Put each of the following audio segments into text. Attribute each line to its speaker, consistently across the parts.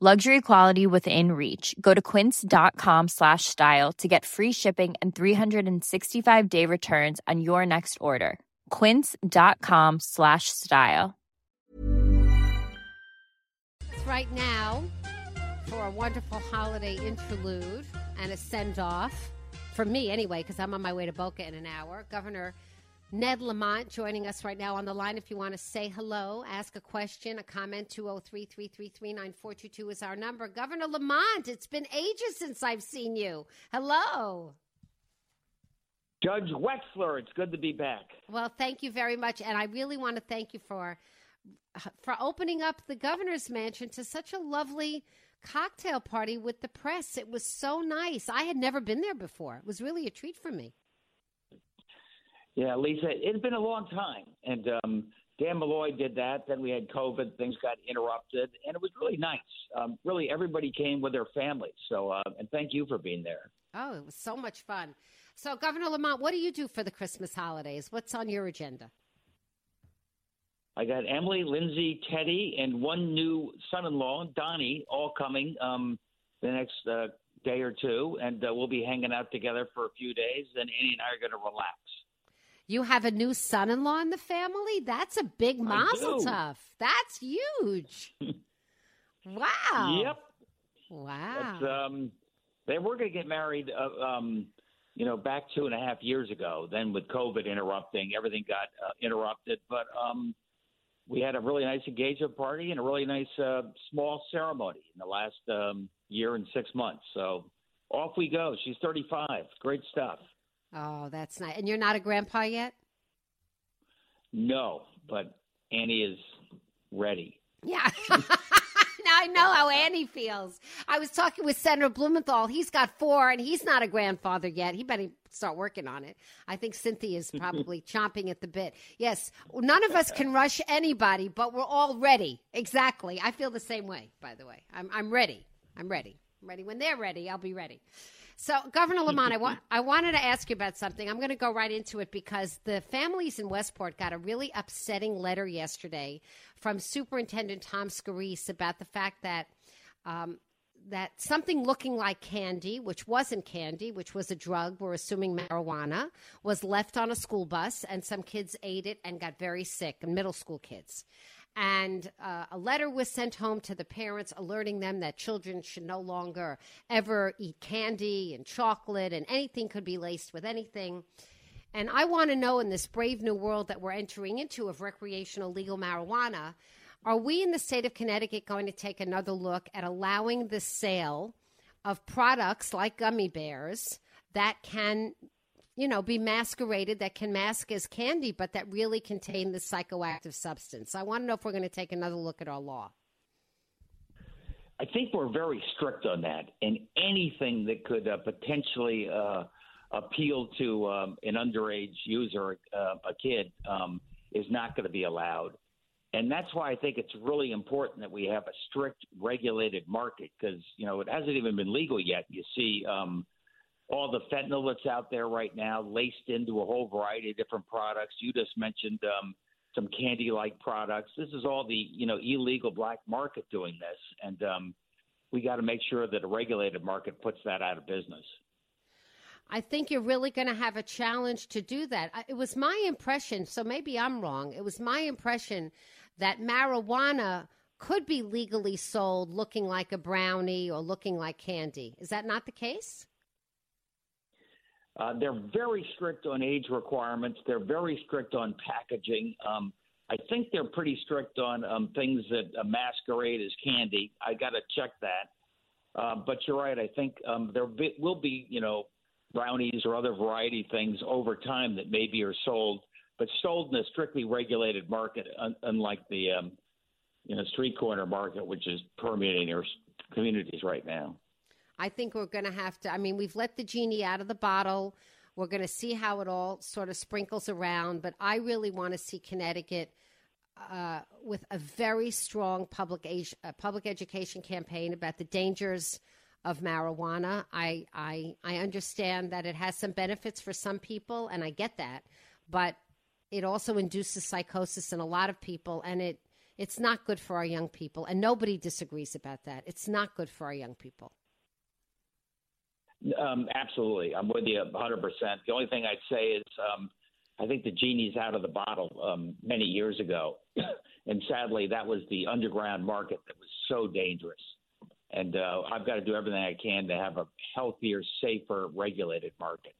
Speaker 1: Luxury quality within reach. Go to quince.com slash style to get free shipping and 365 day returns on your next order. Quince.com slash style.
Speaker 2: Right now, for a wonderful holiday interlude and a send off, for me anyway, because I'm on my way to Boca in an hour, Governor Ned Lamont joining us right now on the line. If you want to say hello, ask a question, a comment, 203 333 9422 is our number. Governor Lamont, it's been ages since I've seen you. Hello.
Speaker 3: Judge Wexler, it's good to be back.
Speaker 2: Well, thank you very much. And I really want to thank you for for opening up the governor's mansion to such a lovely cocktail party with the press. It was so nice. I had never been there before. It was really a treat for me.
Speaker 3: Yeah, Lisa, it's been a long time. And um, Dan Malloy did that. Then we had COVID. Things got interrupted. And it was really nice. Um, really, everybody came with their families. So, uh, and thank you for being there.
Speaker 2: Oh, it was so much fun. So, Governor Lamont, what do you do for the Christmas holidays? What's on your agenda?
Speaker 3: I got Emily, Lindsay, Teddy, and one new son-in-law, Donnie, all coming um, the next uh, day or two, and uh, we'll be hanging out together for a few days. Then Annie and I are going to relax.
Speaker 2: You have a new son-in-law in the family. That's a big mazel tov. That's huge. wow.
Speaker 3: Yep.
Speaker 2: Wow.
Speaker 3: Um, they were going to get married, uh, um, you know, back two and a half years ago. Then with COVID interrupting, everything got uh, interrupted. But um, we had a really nice engagement party and a really nice uh, small ceremony in the last um, year and six months. So off we go. She's 35. Great stuff.
Speaker 2: Oh, that's nice. And you're not a grandpa yet?
Speaker 3: No, but Annie is ready.
Speaker 2: Yeah. now I know how Annie feels. I was talking with Senator Blumenthal. He's got four, and he's not a grandfather yet. He better start working on it. I think Cynthia is probably chomping at the bit. Yes, none of us can rush anybody, but we're all ready. Exactly. I feel the same way. By the way, I'm I'm ready. I'm ready. I'm ready. When they're ready, I'll be ready. So, Governor Lamont, I, want, I wanted to ask you about something. I'm going to go right into it because the families in Westport got a really upsetting letter yesterday from Superintendent Tom Scarice about the fact that um, that something looking like candy, which wasn't candy, which was a drug, we're assuming marijuana, was left on a school bus, and some kids ate it and got very sick, middle school kids and uh, a letter was sent home to the parents alerting them that children should no longer ever eat candy and chocolate and anything could be laced with anything. And I want to know in this brave new world that we're entering into of recreational legal marijuana, are we in the state of Connecticut going to take another look at allowing the sale of products like gummy bears that can you know, be masqueraded that can mask as candy, but that really contain the psychoactive substance. I want to know if we're going to take another look at our law.
Speaker 3: I think we're very strict on that, and anything that could uh, potentially uh, appeal to um, an underage user, uh, a kid, um, is not going to be allowed. And that's why I think it's really important that we have a strict regulated market because, you know, it hasn't even been legal yet. You see, um, all the fentanyl that's out there right now, laced into a whole variety of different products. You just mentioned um, some candy-like products. This is all the you know illegal black market doing this, and um, we got to make sure that a regulated market puts that out of business.
Speaker 2: I think you're really going to have a challenge to do that. It was my impression, so maybe I'm wrong. It was my impression that marijuana could be legally sold looking like a brownie or looking like candy. Is that not the case?
Speaker 3: Uh, they're very strict on age requirements. They're very strict on packaging. Um, I think they're pretty strict on um, things that uh, masquerade as candy. I got to check that. Uh, but you're right. I think um, there will be, you know, brownies or other variety things over time that maybe are sold, but sold in a strictly regulated market, un- unlike the, um, you know, street corner market, which is permeating our communities right now.
Speaker 2: I think we're going to have to. I mean, we've let the genie out of the bottle. We're going to see how it all sort of sprinkles around. But I really want to see Connecticut uh, with a very strong public age, uh, public education campaign about the dangers of marijuana. I, I I understand that it has some benefits for some people, and I get that, but it also induces psychosis in a lot of people, and it it's not good for our young people. And nobody disagrees about that. It's not good for our young people.
Speaker 3: Um, absolutely, I'm with you 100. percent The only thing I'd say is um, I think the genie's out of the bottle um, many years ago, and sadly, that was the underground market that was so dangerous. And uh, I've got to do everything I can to have a healthier, safer, regulated market.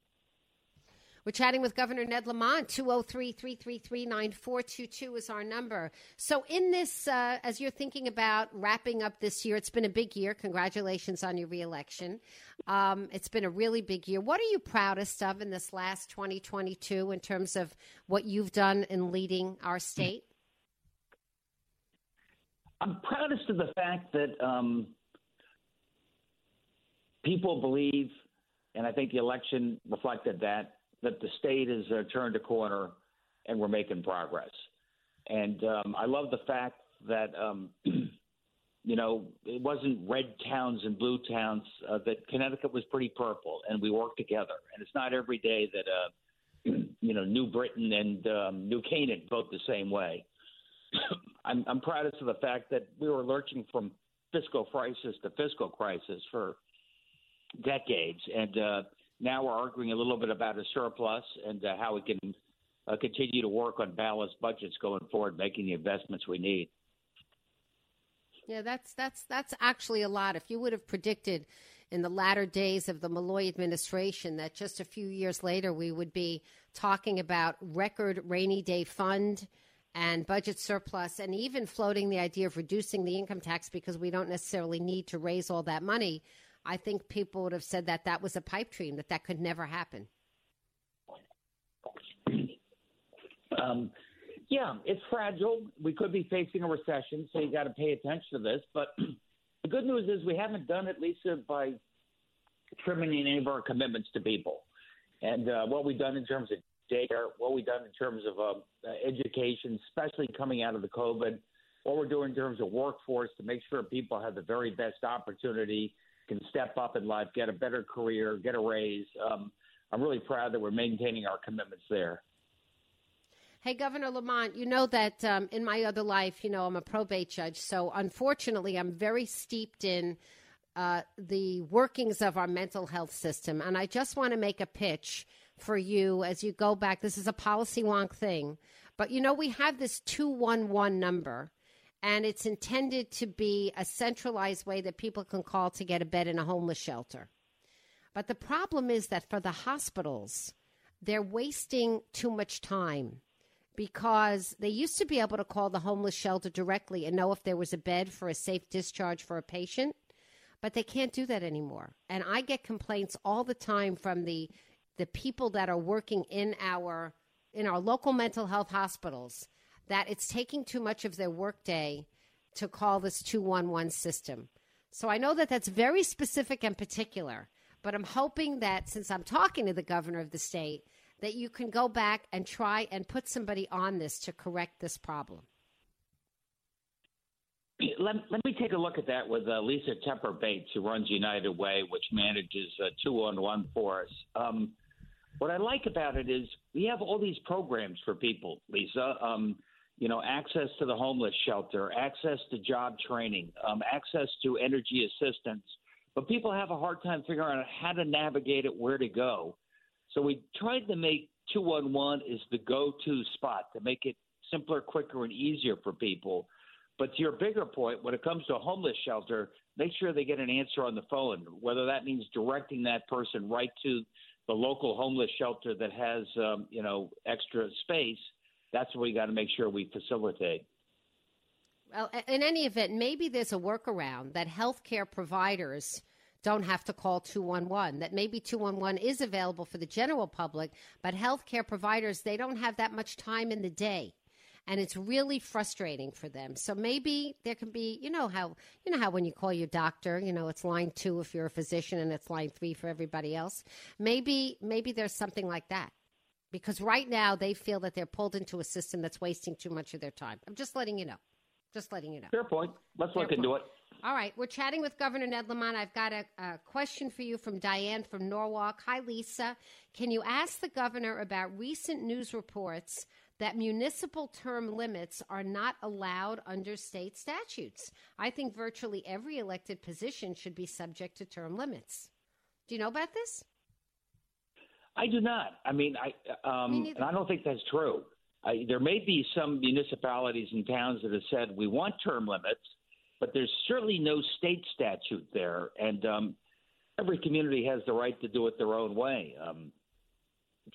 Speaker 2: We're chatting with Governor Ned Lamont. 203 333 9422 is our number. So, in this, uh, as you're thinking about wrapping up this year, it's been a big year. Congratulations on your reelection. Um, it's been a really big year. What are you proudest of in this last 2022 in terms of what you've done in leading our state?
Speaker 3: I'm proudest of the fact that um, people believe, and I think the election reflected that, that the state has uh, turned a corner and we're making progress. And um, I love the fact that, um, you know, it wasn't red towns and blue towns, uh, that Connecticut was pretty purple and we worked together. And it's not every day that, uh, you know, New Britain and um, New Canaan vote the same way. I'm, I'm proudest of the fact that we were lurching from fiscal crisis to fiscal crisis for decades. And, uh, now we're arguing a little bit about a surplus and uh, how we can uh, continue to work on balanced budgets going forward, making the investments we need.
Speaker 2: Yeah, that's that's that's actually a lot. If you would have predicted in the latter days of the Malloy administration that just a few years later we would be talking about record rainy day fund and budget surplus and even floating the idea of reducing the income tax because we don't necessarily need to raise all that money, I think people would have said that that was a pipe dream, that that could never happen.
Speaker 3: Um, yeah, it's fragile. We could be facing a recession, so you got to pay attention to this. But the good news is we haven't done it, Lisa, by trimming any of our commitments to people. And uh, what we've done in terms of daycare, what we've done in terms of uh, education, especially coming out of the COVID, what we're doing in terms of workforce to make sure people have the very best opportunity can step up in life, get a better career, get a raise. Um, I'm really proud that we're maintaining our commitments there.
Speaker 2: Hey, Governor Lamont, you know that um, in my other life, you know, I'm a probate judge. So unfortunately, I'm very steeped in uh, the workings of our mental health system. And I just want to make a pitch for you as you go back. This is a policy wonk thing. But you know, we have this 211 number and it's intended to be a centralized way that people can call to get a bed in a homeless shelter. But the problem is that for the hospitals, they're wasting too much time because they used to be able to call the homeless shelter directly and know if there was a bed for a safe discharge for a patient, but they can't do that anymore. And I get complaints all the time from the the people that are working in our in our local mental health hospitals that it's taking too much of their workday to call this 211 system. So I know that that's very specific and particular, but I'm hoping that since I'm talking to the governor of the state, that you can go back and try and put somebody on this to correct this problem.
Speaker 3: Let, let me take a look at that with uh, Lisa Tepper Bates, who runs United Way, which manages uh, 211 for us. Um, what I like about it is we have all these programs for people, Lisa. Um, you know, access to the homeless shelter, access to job training, um, access to energy assistance. But people have a hard time figuring out how to navigate it, where to go. So we tried to make 211 is the go-to spot to make it simpler, quicker, and easier for people. But to your bigger point, when it comes to a homeless shelter, make sure they get an answer on the phone, whether that means directing that person right to the local homeless shelter that has, um, you know, extra space. That's what we got to make sure we facilitate.
Speaker 2: Well, in any event, maybe there's a workaround that healthcare providers don't have to call 211 that maybe 211 is available for the general public but healthcare providers they don't have that much time in the day and it's really frustrating for them. So maybe there can be, you know how you know how when you call your doctor, you know it's line two if you're a physician and it's line three for everybody else. Maybe maybe there's something like that because right now they feel that they're pulled into a system that's wasting too much of their time. I'm just letting you know. Just letting you know.
Speaker 3: Fair point. Let's Fair look point. into it.
Speaker 2: All right, we're chatting with Governor Ned Lamont. I've got a, a, question for you from Diane from Norwalk. Hi, Lisa. Can you ask the governor about recent news reports that municipal term limits are not allowed under state statutes. I think virtually every elected position should be subject to term limits. Do you know about this?
Speaker 3: I do not. I mean, I um, and I don't think that's true. I, there may be some municipalities and towns that have said we want term limits, but there's certainly no state statute there, and um, every community has the right to do it their own way. Um,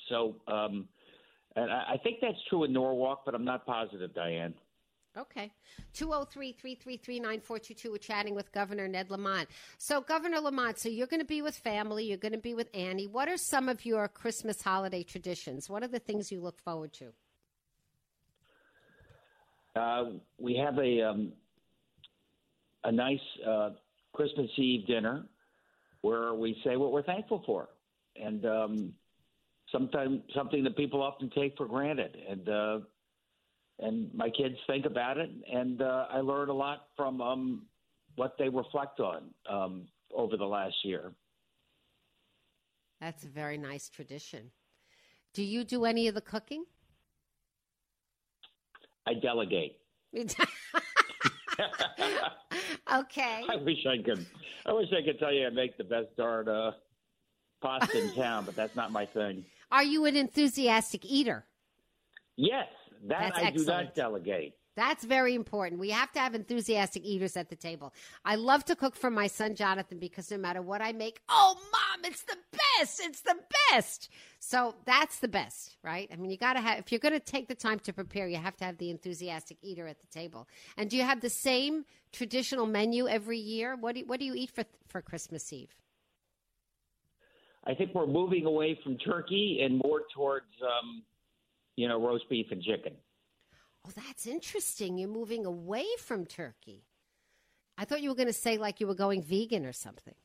Speaker 3: so um, and I, I think that's true in Norwalk, but I'm not positive, Diane.
Speaker 2: Okay. 203 333 9422. We're chatting with Governor Ned Lamont. So, Governor Lamont, so you're going to be with family, you're going to be with Annie. What are some of your Christmas holiday traditions? What are the things you look forward to?
Speaker 3: Uh, we have a um, a nice uh, Christmas Eve dinner where we say what we're thankful for, and um, sometimes something that people often take for granted. And uh, and my kids think about it, and uh, I learn a lot from um, what they reflect on um, over the last year.
Speaker 2: That's a very nice tradition. Do you do any of the cooking?
Speaker 3: I delegate.
Speaker 2: okay.
Speaker 3: I wish I could. I wish I could tell you I make the best darn uh, pasta in town, but that's not my thing.
Speaker 2: Are you an enthusiastic eater?
Speaker 3: Yes, that That's I excellent. do not delegate.
Speaker 2: That's very important. We have to have enthusiastic eaters at the table. I love to cook for my son Jonathan because no matter what I make, oh mom, it's the best. It's the best. So that's the best, right? I mean, you got to have if you're going to take the time to prepare, you have to have the enthusiastic eater at the table. And do you have the same traditional menu every year? What do you, what do you eat for for Christmas Eve?
Speaker 3: I think we're moving away from turkey and more towards, um, you know, roast beef and chicken.
Speaker 2: Oh, that's interesting. You're moving away from turkey. I thought you were going to say like you were going vegan or something.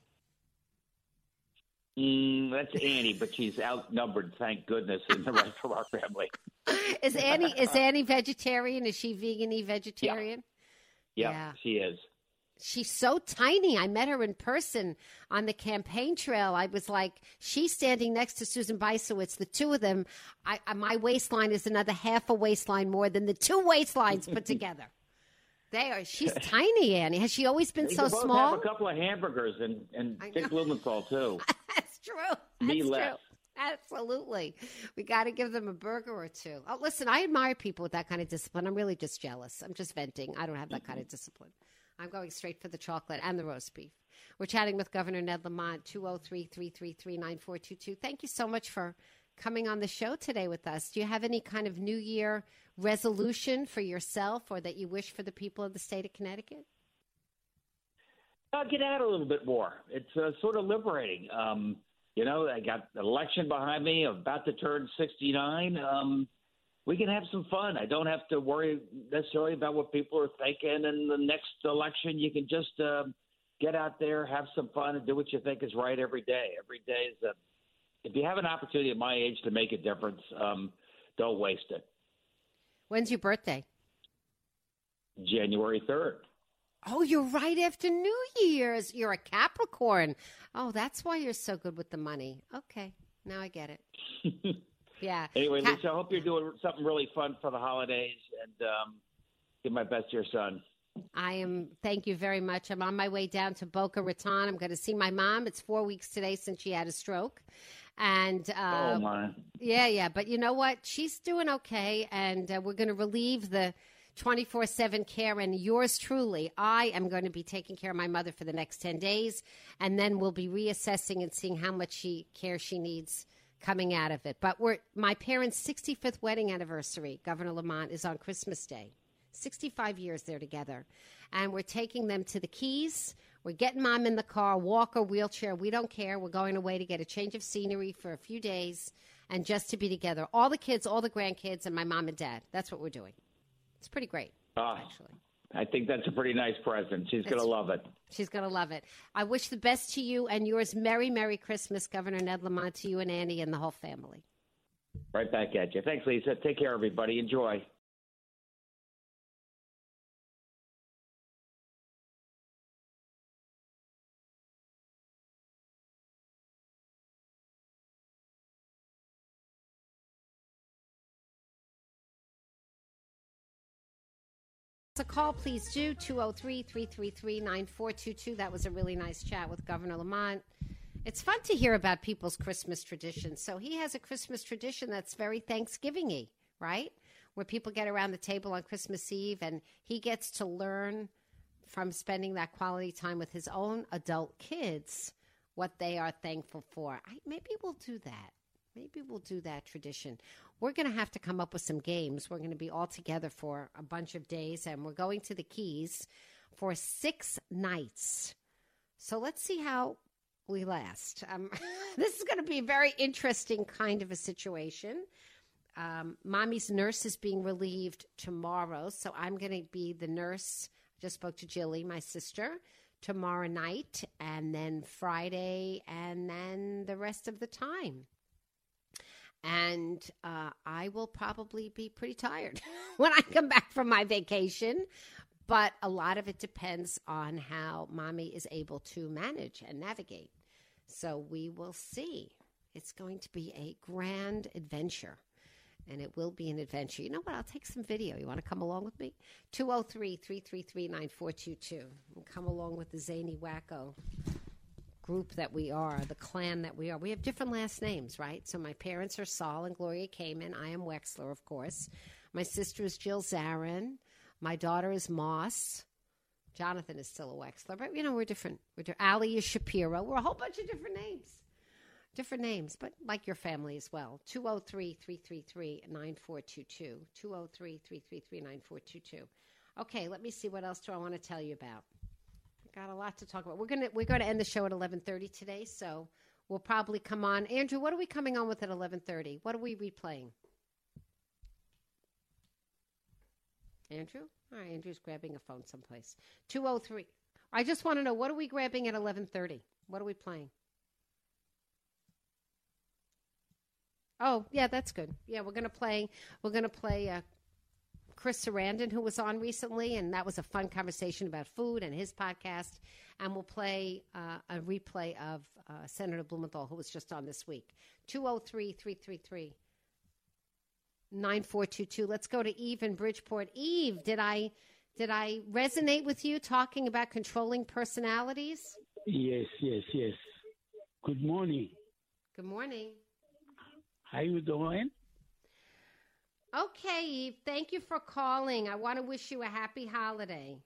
Speaker 3: Mm, that's Annie, but she's outnumbered, thank goodness, in the rest of our family.
Speaker 2: is Annie is Annie vegetarian? Is she vegan vegetarian?
Speaker 3: Yeah. yeah, she is
Speaker 2: she's so tiny. I met her in person on the campaign trail. I was like, she's standing next to Susan Bysiewicz. The two of them, I, my waistline is another half a waistline more than the two waistlines put together. They are. She's tiny, Annie. Has she always been
Speaker 3: they
Speaker 2: so small?
Speaker 3: Have a couple of hamburgers and and Dick Blumenthal too.
Speaker 2: That's true.
Speaker 3: That's Me
Speaker 2: true. Absolutely. We got to give them a burger or two. Oh, listen, I admire people with that kind of discipline. I'm really just jealous. I'm just venting. I don't have that kind of discipline. I'm going straight for the chocolate and the roast beef. We're chatting with Governor Ned Lamont, 203 333 9422. Thank you so much for coming on the show today with us. Do you have any kind of New Year resolution for yourself or that you wish for the people of the state of Connecticut?
Speaker 3: I'll get out a little bit more. It's uh, sort of liberating. Um, you know, I got election behind me. I'm about to turn 69. Um, we can have some fun. I don't have to worry necessarily about what people are thinking in the next election. You can just uh, get out there, have some fun, and do what you think is right every day. Every day is a. If you have an opportunity at my age to make a difference, um, don't waste it.
Speaker 2: When's your birthday?
Speaker 3: January third.
Speaker 2: Oh, you're right after New Year's. You're a Capricorn. Oh, that's why you're so good with the money. Okay, now I get it. Yeah.
Speaker 3: Anyway, Lisa, I hope you're doing something really fun for the holidays, and um, give my best to your son.
Speaker 2: I am. Thank you very much. I'm on my way down to Boca Raton. I'm going to see my mom. It's four weeks today since she had a stroke, and uh,
Speaker 3: oh my!
Speaker 2: yeah, yeah. But you know what? She's doing okay, and uh, we're going to relieve the 24 7 care. And yours truly, I am going to be taking care of my mother for the next 10 days, and then we'll be reassessing and seeing how much she care she needs coming out of it. But we're my parents' 65th wedding anniversary, Governor Lamont, is on Christmas Day. 65 years they're together. And we're taking them to the Keys. We're getting mom in the car, walker, wheelchair. We don't care. We're going away to get a change of scenery for a few days and just to be together. All the kids, all the grandkids, and my mom and dad. That's what we're doing. It's pretty great,
Speaker 3: Ah,
Speaker 2: actually.
Speaker 3: I think that's a pretty nice present. She's going to love it.
Speaker 2: She's going to love it. I wish the best to you and yours. Merry, Merry Christmas, Governor Ned Lamont, to you and Annie and the whole family.
Speaker 3: Right back at you. Thanks, Lisa. Take care, everybody. Enjoy.
Speaker 2: A call, please do 203 333 9422. That was a really nice chat with Governor Lamont. It's fun to hear about people's Christmas traditions. So he has a Christmas tradition that's very Thanksgiving y, right? Where people get around the table on Christmas Eve and he gets to learn from spending that quality time with his own adult kids what they are thankful for. I, maybe we'll do that. Maybe we'll do that tradition. We're going to have to come up with some games. We're going to be all together for a bunch of days, and we're going to the Keys for six nights. So let's see how we last. Um, this is going to be a very interesting kind of a situation. Um, mommy's nurse is being relieved tomorrow, so I'm going to be the nurse. I just spoke to Jilly, my sister, tomorrow night, and then Friday, and then the rest of the time and uh, I will probably be pretty tired when I come back from my vacation. But a lot of it depends on how mommy is able to manage and navigate. So we will see. It's going to be a grand adventure. And it will be an adventure. You know what? I'll take some video. You want to come along with me? 203 333 9422. Come along with the Zany Wacko group that we are, the clan that we are. We have different last names, right? So my parents are Saul and Gloria Kamen. I am Wexler, of course. My sister is Jill Zarin. My daughter is Moss. Jonathan is still a Wexler, but you know we're different. We're di- Allie is Shapiro. We're a whole bunch of different names, different names, but like your family as well. 203-333-9422. 203-333-9422. Okay, let me see what else do I want to tell you about got a lot to talk about. We're gonna we're gonna end the show at eleven thirty today, so we'll probably come on. Andrew, what are we coming on with at eleven thirty? What are we replaying? Andrew? All right, Andrew's grabbing a phone someplace. Two oh three. I just want to know what are we grabbing at eleven thirty? What are we playing? Oh, yeah, that's good. Yeah, we're gonna play. We're gonna play uh, Chris Sarandon, who was on recently, and that was a fun conversation about food and his podcast. And we'll play uh, a replay of uh, Senator Blumenthal, who was just on this week. 203 333 9422. Let's go to Eve in Bridgeport. Eve, did I. Did I resonate with you talking about controlling personalities?
Speaker 4: Yes, yes, yes. Good morning.
Speaker 2: Good morning.
Speaker 4: How you doing?
Speaker 2: Okay, Eve. Thank you for calling. I want to wish you a happy holiday.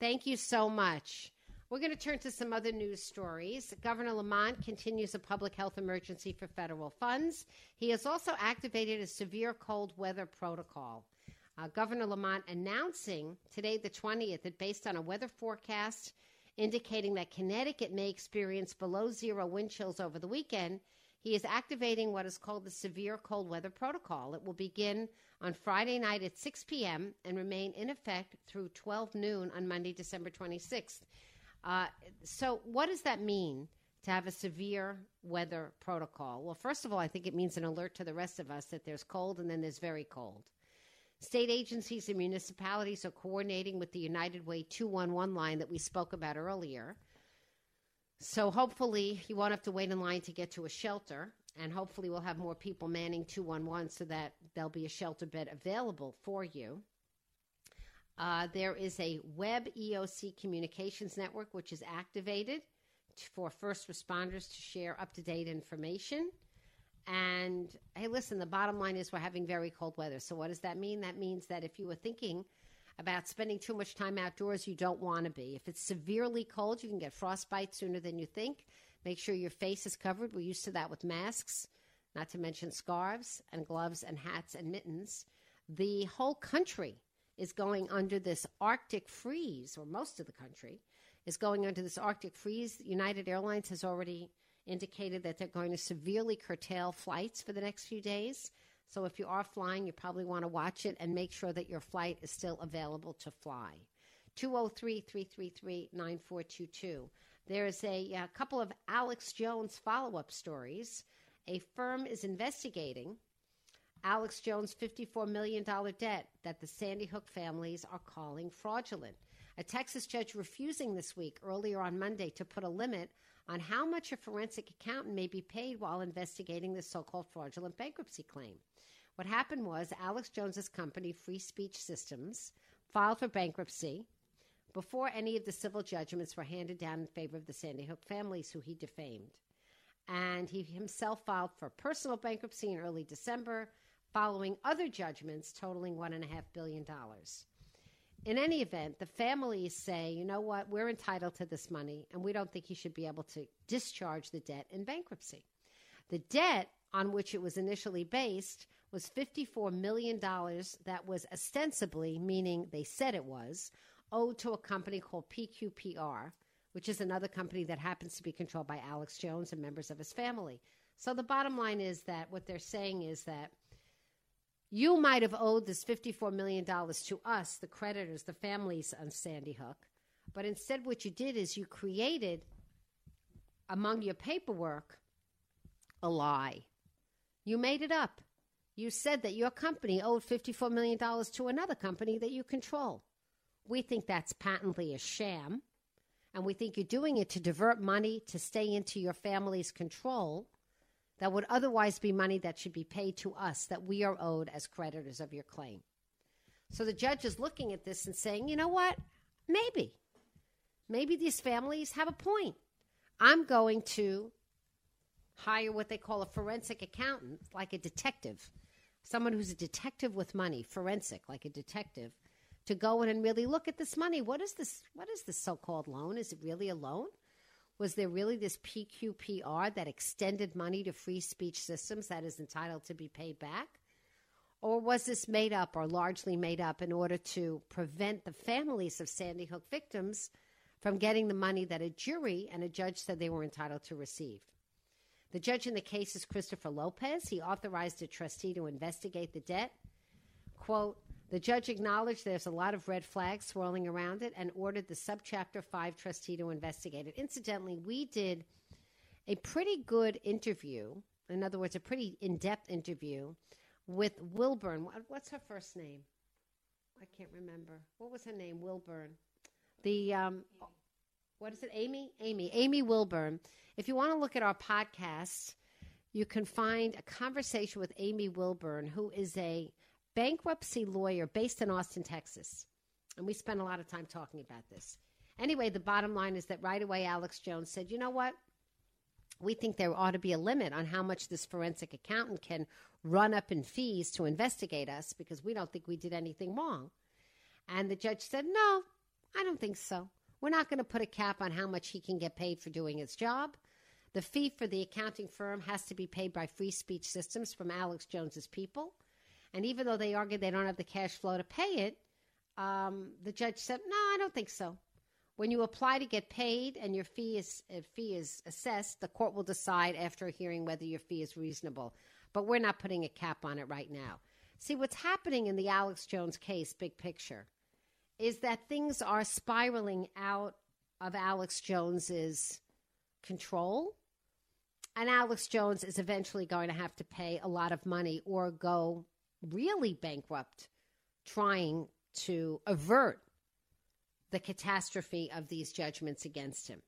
Speaker 2: Thank you so much. We're going to turn to some other news stories. Governor Lamont continues a public health emergency for federal funds. He has also activated a severe cold weather protocol. Uh, Governor Lamont announcing today, the 20th, that based on a weather forecast indicating that Connecticut may experience below zero wind chills over the weekend, he is activating what is called the Severe Cold Weather Protocol. It will begin on Friday night at 6 p.m. and remain in effect through 12 noon on Monday, December 26th. Uh, so, what does that mean to have a severe weather protocol? Well, first of all, I think it means an alert to the rest of us that there's cold and then there's very cold. State agencies and municipalities are coordinating with the United Way 211 line that we spoke about earlier. So hopefully you won't have to wait in line to get to a shelter. and hopefully we'll have more people manning 211 so that there'll be a shelter bed available for you. Uh, there is a web EOC communications network which is activated for first responders to share up to date information. And hey, listen, the bottom line is we're having very cold weather. So, what does that mean? That means that if you were thinking about spending too much time outdoors, you don't want to be. If it's severely cold, you can get frostbite sooner than you think. Make sure your face is covered. We're used to that with masks, not to mention scarves and gloves and hats and mittens. The whole country is going under this Arctic freeze, or most of the country is going under this Arctic freeze. United Airlines has already indicated that they're going to severely curtail flights for the next few days. So if you are flying, you probably want to watch it and make sure that your flight is still available to fly. 203 333 9422. There's a, a couple of Alex Jones follow up stories. A firm is investigating Alex Jones' $54 million debt that the Sandy Hook families are calling fraudulent. A Texas judge refusing this week, earlier on Monday, to put a limit on how much a forensic accountant may be paid while investigating the so called fraudulent bankruptcy claim. What happened was Alex Jones's company, Free Speech Systems, filed for bankruptcy before any of the civil judgments were handed down in favor of the Sandy Hook families who he defamed. And he himself filed for personal bankruptcy in early December, following other judgments totaling $1.5 billion. In any event, the families say, you know what, we're entitled to this money, and we don't think he should be able to discharge the debt in bankruptcy. The debt on which it was initially based was $54 million that was ostensibly, meaning they said it was, owed to a company called PQPR, which is another company that happens to be controlled by Alex Jones and members of his family. So the bottom line is that what they're saying is that you might have owed this $54 million to us, the creditors, the families on Sandy Hook, but instead what you did is you created among your paperwork a lie. You made it up. You said that your company owed $54 million to another company that you control. We think that's patently a sham, and we think you're doing it to divert money to stay into your family's control that would otherwise be money that should be paid to us that we are owed as creditors of your claim. So the judge is looking at this and saying, you know what? Maybe. Maybe these families have a point. I'm going to hire what they call a forensic accountant, like a detective, someone who's a detective with money, forensic, like a detective, to go in and really look at this money. What is this? What is this so-called loan? Is it really a loan? Was there really this PQPR that extended money to free speech systems that is entitled to be paid back? Or was this made up or largely made up in order to prevent the families of Sandy Hook victims from getting the money that a jury and a judge said they were entitled to receive? The judge in the case is Christopher Lopez. He authorized a trustee to investigate the debt. Quote, the judge acknowledged there's a lot of red flags swirling around it and ordered the subchapter 5 trustee to investigate it. Incidentally, we did a pretty good interview, in other words, a pretty in depth interview with Wilburn. What's her first name? I can't remember. What was her name? Wilburn. The, um, what is it? Amy? Amy. Amy Wilburn. If you want to look at our podcast, you can find a conversation with Amy Wilburn, who is a bankruptcy lawyer based in Austin, Texas. And we spent a lot of time talking about this. Anyway, the bottom line is that right away, Alex Jones said, you know what? We think there ought to be a limit on how much this forensic accountant can run up in fees to investigate us because we don't think we did anything wrong. And the judge said, no, I don't think so. We're not going to put a cap on how much he can get paid for doing his job. The fee for the accounting firm has to be paid by free speech systems from Alex Jones's people. And even though they argued they don't have the cash flow to pay it, um, the judge said, "No, I don't think so. When you apply to get paid and your fee is uh, fee is assessed, the court will decide after a hearing whether your fee is reasonable. But we're not putting a cap on it right now. See what's happening in the Alex Jones case, big picture, is that things are spiraling out of Alex Jones's control. And Alex Jones is eventually going to have to pay a lot of money or go really bankrupt trying to avert the catastrophe of these judgments against him.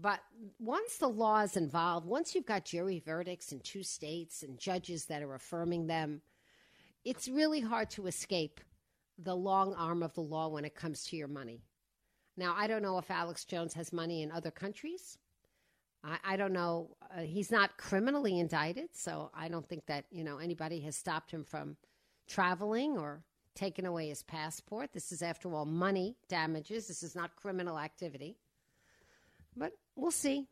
Speaker 2: But once the law is involved, once you've got jury verdicts in two states and judges that are affirming them, it's really hard to escape the long arm of the law when it comes to your money. Now, I don't know if Alex Jones has money in other countries. I, I don't know. Uh, he's not criminally indicted, so I don't think that you know anybody has stopped him from traveling or taken away his passport. This is, after all, money damages. This is not criminal activity. But we'll see.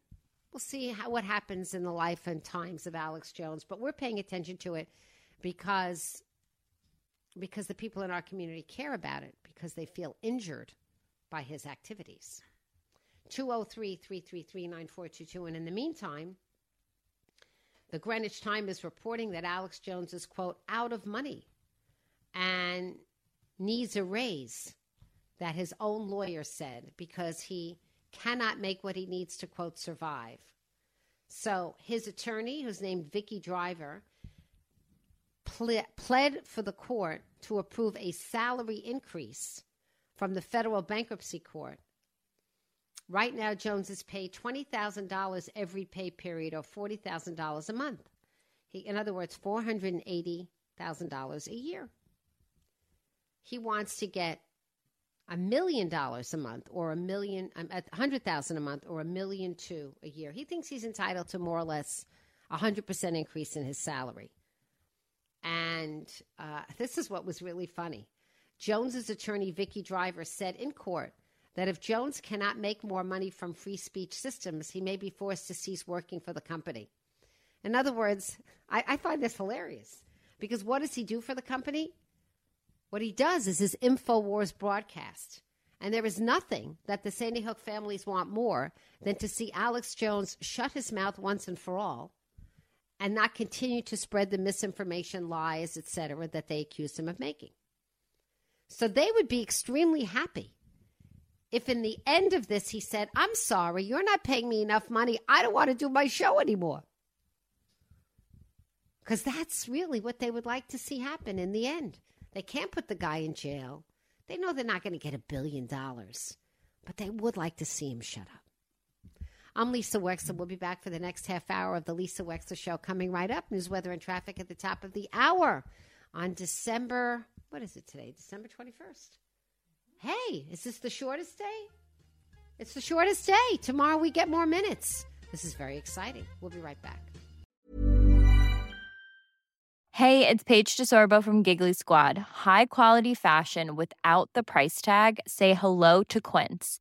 Speaker 2: We'll see how, what happens in the life and times of Alex Jones. But we're paying attention to it because because the people in our community care about it because they feel injured by his activities. 203 333 9422. And in the meantime, the Greenwich Time is reporting that Alex Jones is, quote, out of money and needs a raise, that his own lawyer said, because he cannot make what he needs to, quote, survive. So his attorney, who's named Vickie Driver, ple- pled for the court to approve a salary increase from the federal bankruptcy court. Right now, Jones is paid $20,000 every pay period or $40,000 a month. He, in other words, $480,000 a year. He wants to get a million dollars a month or a million, um, a hundred thousand a month or a million two a year. He thinks he's entitled to more or less a hundred percent increase in his salary. And uh, this is what was really funny. Jones's attorney, Vickie Driver, said in court that if Jones cannot make more money from free speech systems, he may be forced to cease working for the company. In other words, I, I find this hilarious because what does he do for the company? What he does is his InfoWars broadcast. And there is nothing that the Sandy Hook families want more than to see Alex Jones shut his mouth once and for all and not continue to spread the misinformation, lies, etc., that they accused him of making. So they would be extremely happy if in the end of this he said, I'm sorry, you're not paying me enough money. I don't want to do my show anymore. Because that's really what they would like to see happen in the end. They can't put the guy in jail. They know they're not going to get a billion dollars, but they would like to see him shut up. I'm Lisa Wexler. We'll be back for the next half hour of the Lisa Wexler Show coming right up. News, weather, and traffic at the top of the hour on December, what is it today? December 21st. Hey, is this the shortest day? It's the shortest day. Tomorrow we get more minutes. This is very exciting. We'll be right back.
Speaker 1: Hey, it's Paige DeSorbo from Giggly Squad. High quality fashion without the price tag. Say hello to Quince.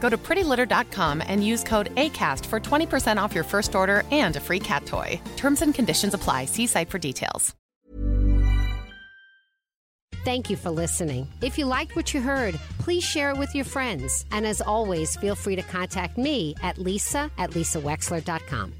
Speaker 5: Go to prettylitter.com and use code ACAST for 20% off your first order and a free cat toy. Terms and conditions apply. See site for details.
Speaker 2: Thank you for listening. If you liked what you heard, please share it with your friends. And as always, feel free to contact me at lisa at lisawexler.com.